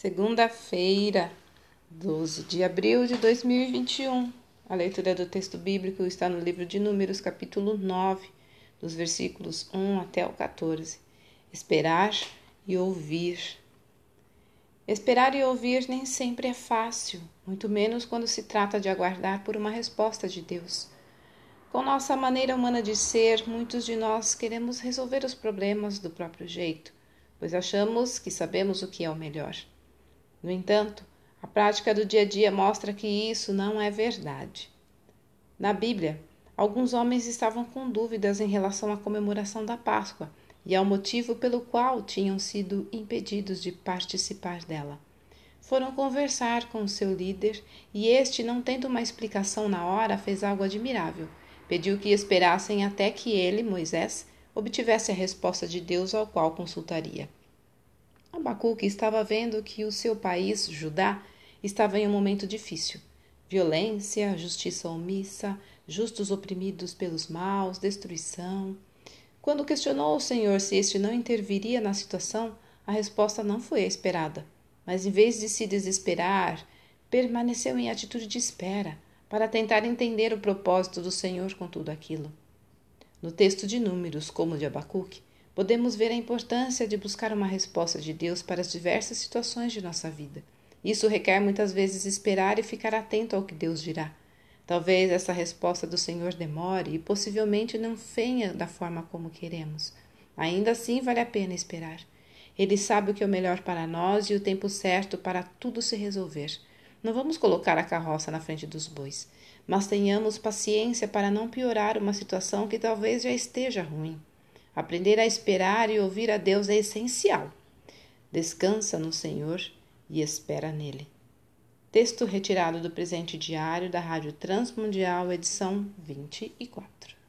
Segunda-feira, 12 de abril de 2021. A leitura do texto bíblico está no livro de Números, capítulo 9, dos versículos 1 até o 14. Esperar e ouvir. Esperar e ouvir nem sempre é fácil, muito menos quando se trata de aguardar por uma resposta de Deus. Com nossa maneira humana de ser, muitos de nós queremos resolver os problemas do próprio jeito, pois achamos que sabemos o que é o melhor. No entanto, a prática do dia a dia mostra que isso não é verdade. Na Bíblia, alguns homens estavam com dúvidas em relação à comemoração da Páscoa e ao motivo pelo qual tinham sido impedidos de participar dela. Foram conversar com seu líder e este, não tendo uma explicação na hora, fez algo admirável. Pediu que esperassem até que ele, Moisés, obtivesse a resposta de Deus ao qual consultaria. Abacuque estava vendo que o seu país, Judá, estava em um momento difícil. Violência, justiça omissa, justos oprimidos pelos maus, destruição. Quando questionou o Senhor se este não interviria na situação, a resposta não foi a esperada, mas em vez de se desesperar, permaneceu em atitude de espera, para tentar entender o propósito do Senhor com tudo aquilo. No texto de Números, como de Abacuque, podemos ver a importância de buscar uma resposta de Deus para as diversas situações de nossa vida. Isso requer muitas vezes esperar e ficar atento ao que Deus dirá. Talvez essa resposta do Senhor demore e possivelmente não venha da forma como queremos. Ainda assim, vale a pena esperar. Ele sabe o que é o melhor para nós e o tempo certo para tudo se resolver. Não vamos colocar a carroça na frente dos bois, mas tenhamos paciência para não piorar uma situação que talvez já esteja ruim. Aprender a esperar e ouvir a Deus é essencial. Descansa no Senhor e espera nele. Texto retirado do presente diário da Rádio Transmundial, edição 24.